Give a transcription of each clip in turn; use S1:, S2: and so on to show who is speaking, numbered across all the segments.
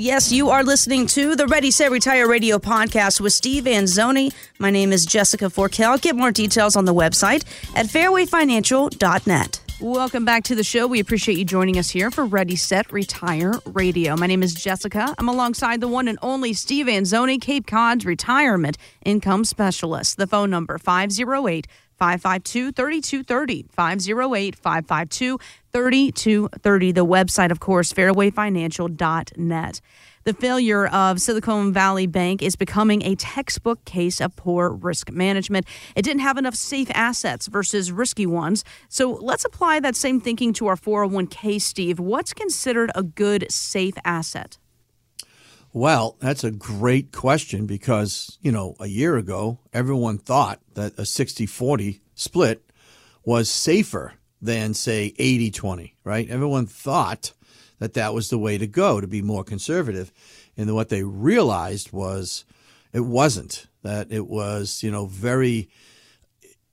S1: Yes, you are listening to the Ready Set Retire Radio podcast with Steve Anzoni. My name is Jessica Forkel. Get more details on the website at fairwayfinancial.net. Welcome back to the show. We appreciate you joining us here for Ready Set Retire Radio. My name is Jessica. I'm alongside the one and only Steve Anzoni, Cape Cod's retirement income specialist. The phone number 508 552 3230. 508 552 3230. The website, of course, fairwayfinancial.net. The failure of Silicon Valley Bank is becoming a textbook case of poor risk management. It didn't have enough safe assets versus risky ones. So let's apply that same thinking to our 401k, Steve. What's considered a good safe asset?
S2: Well, that's a great question because, you know, a year ago, everyone thought that a 60 40 split was safer than, say, 80 20, right? Everyone thought that that was the way to go, to be more conservative. And what they realized was it wasn't, that it was, you know, very,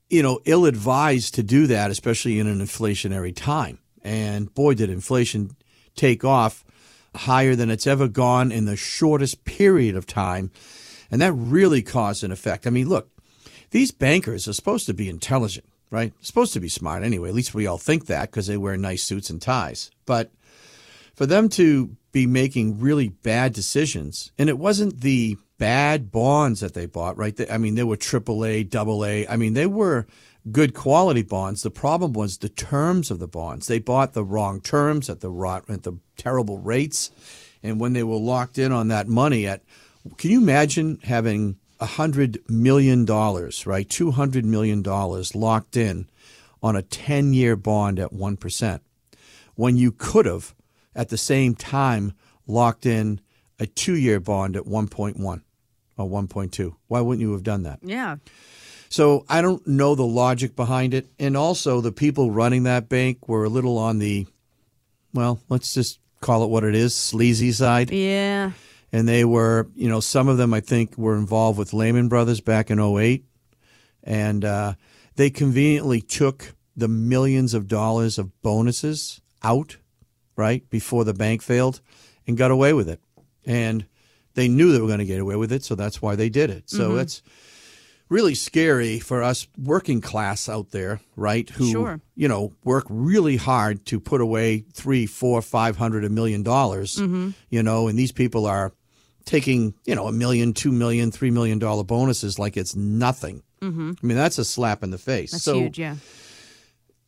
S2: you know, ill advised to do that, especially in an inflationary time. And boy, did inflation take off higher than it's ever gone in the shortest period of time. And that really caused an effect. I mean, look, these bankers are supposed to be intelligent, right? Supposed to be smart anyway. At least we all think that because they wear nice suits and ties. But for them to be making really bad decisions, and it wasn't the bad bonds that they bought, right? I mean, they were AAA, AA. I mean, they were good quality bonds. The problem was the terms of the bonds. They bought the wrong terms at the at the terrible rates, and when they were locked in on that money at, can you imagine having hundred million dollars, right, two hundred million dollars locked in on a ten-year bond at one percent, when you could have at the same time locked in a two year bond at 1.1 or 1.2. Why wouldn't you have done that?
S1: Yeah.
S2: So I don't know the logic behind it. And also, the people running that bank were a little on the, well, let's just call it what it is, sleazy side.
S1: Yeah.
S2: And they were, you know, some of them I think were involved with Lehman Brothers back in 08. And uh, they conveniently took the millions of dollars of bonuses out right, before the bank failed and got away with it. And they knew they were going to get away with it, so that's why they did it. So mm-hmm. it's really scary for us working class out there, right? Who
S1: sure.
S2: you know work really hard to put away three, four, five hundred, a million dollars. Mm-hmm. You know, and these people are taking you know a million, two million, three million dollar bonuses like it's nothing. Mm-hmm. I mean, that's a slap in the face.
S1: That's
S2: so,
S1: huge, yeah.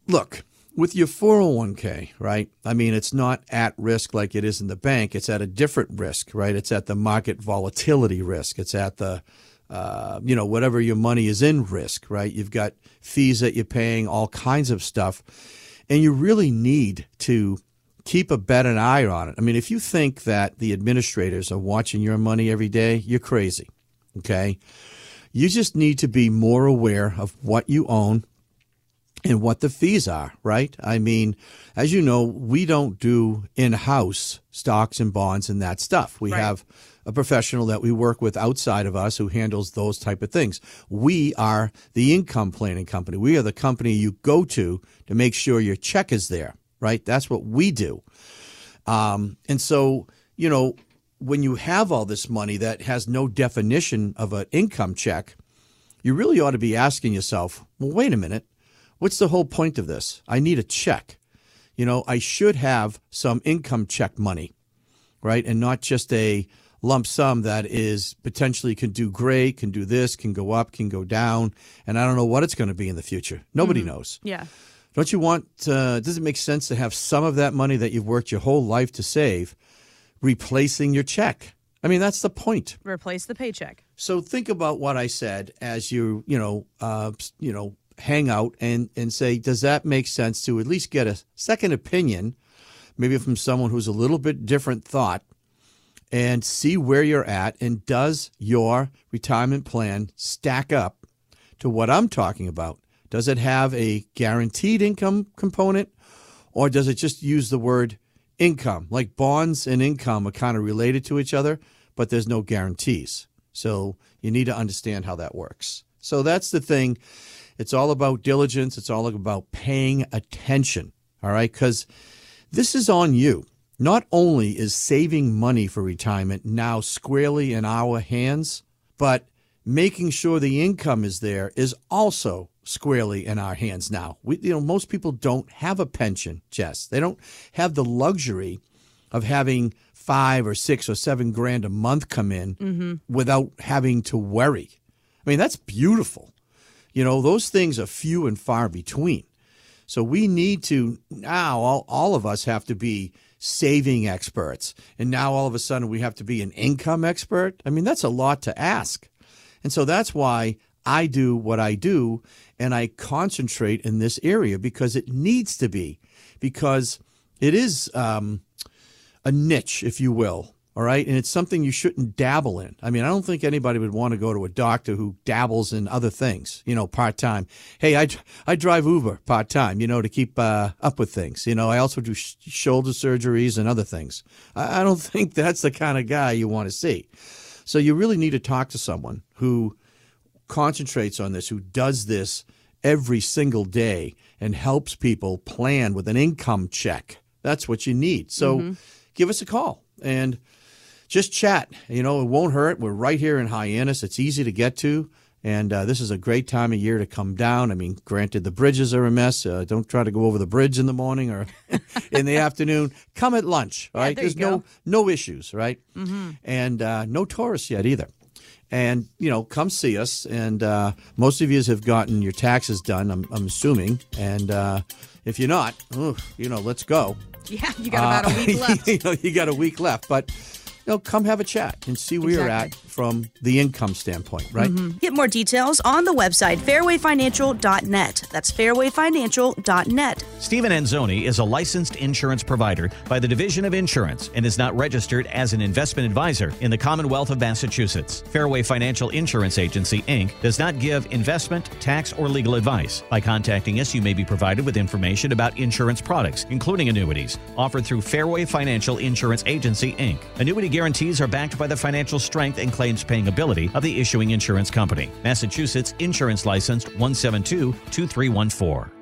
S2: Look, with your 401k, right? I mean, it's not at risk like it is in the bank. It's at a different risk, right? It's at the market volatility risk. It's at the, uh, you know, whatever your money is in risk, right? You've got fees that you're paying, all kinds of stuff. And you really need to keep a better eye on it. I mean, if you think that the administrators are watching your money every day, you're crazy, okay? You just need to be more aware of what you own, and what the fees are, right? I mean, as you know, we don't do in house stocks and bonds and that stuff. We
S1: right.
S2: have a professional that we work with outside of us who handles those type of things. We are the income planning company. We are the company you go to to make sure your check is there, right? That's what we do. Um, and so, you know, when you have all this money that has no definition of an income check, you really ought to be asking yourself, well, wait a minute What's the whole point of this? I need a check. You know, I should have some income check money, right? And not just a lump sum that is potentially can do great, can do this, can go up, can go down. And I don't know what it's going to be in the future. Nobody
S1: mm-hmm.
S2: knows.
S1: Yeah.
S2: Don't you want, uh, does it make sense to have some of that money that you've worked your whole life to save replacing your check? I mean, that's the point.
S1: Replace the paycheck.
S2: So think about what I said as you, you know, uh, you know, hang out and, and say, does that make sense to at least get a second opinion, maybe from someone who's a little bit different thought, and see where you're at? And does your retirement plan stack up to what I'm talking about? Does it have a guaranteed income component, or does it just use the word income? Like bonds and income are kind of related to each other, but there's no guarantees. So you need to understand how that works. So that's the thing it's all about diligence. It's all about paying attention. All right. Because this is on you. not only is saving money for retirement now squarely in our hands, but making sure the income is there is also squarely in our hands now. We, you know, most people don't have a pension, Jess. They don't have the luxury of having five or six or seven grand a month come in mm-hmm. without having to worry. I mean, that's beautiful. You know, those things are few and far between. So we need to now, all, all of us have to be saving experts. And now all of a sudden we have to be an income expert. I mean, that's a lot to ask. And so that's why I do what I do and I concentrate in this area because it needs to be, because it is um, a niche, if you will. All right. And it's something you shouldn't dabble in. I mean, I don't think anybody would want to go to a doctor who dabbles in other things, you know, part time. Hey, I, I drive Uber part time, you know, to keep uh, up with things. You know, I also do sh- shoulder surgeries and other things. I, I don't think that's the kind of guy you want to see. So you really need to talk to someone who concentrates on this, who does this every single day and helps people plan with an income check. That's what you need. So mm-hmm. give us a call and just chat. You know, it won't hurt. We're right here in Hyannis. It's easy to get to. And uh, this is a great time of year to come down. I mean, granted, the bridges are a mess. Uh, don't try to go over the bridge in the morning or in the afternoon. Come at lunch, right?
S1: Yeah,
S2: There's no no issues, right? Mm-hmm. And uh, no tourists yet either. And you know, come see us. And uh, most of you have gotten your taxes done. I'm, I'm assuming. And uh, if you're not, you know, let's go.
S1: Yeah, you got about a week left.
S2: you know, you got a week left, but know, come have a chat and see where exactly. you're at from the income standpoint, right? Mm-hmm.
S1: Get more details on the website fairwayfinancial.net. That's fairwayfinancial.net.
S3: Stephen Anzoni is a licensed insurance provider by the Division of Insurance and is not registered as an investment advisor in the Commonwealth of Massachusetts. Fairway Financial Insurance Agency, Inc. does not give investment, tax, or legal advice. By contacting us, you may be provided with information about insurance products, including annuities, offered through Fairway Financial Insurance Agency, Inc. Annuity guarantees are backed by the financial strength and paying ability of the issuing insurance company. Massachusetts Insurance License 172 2314.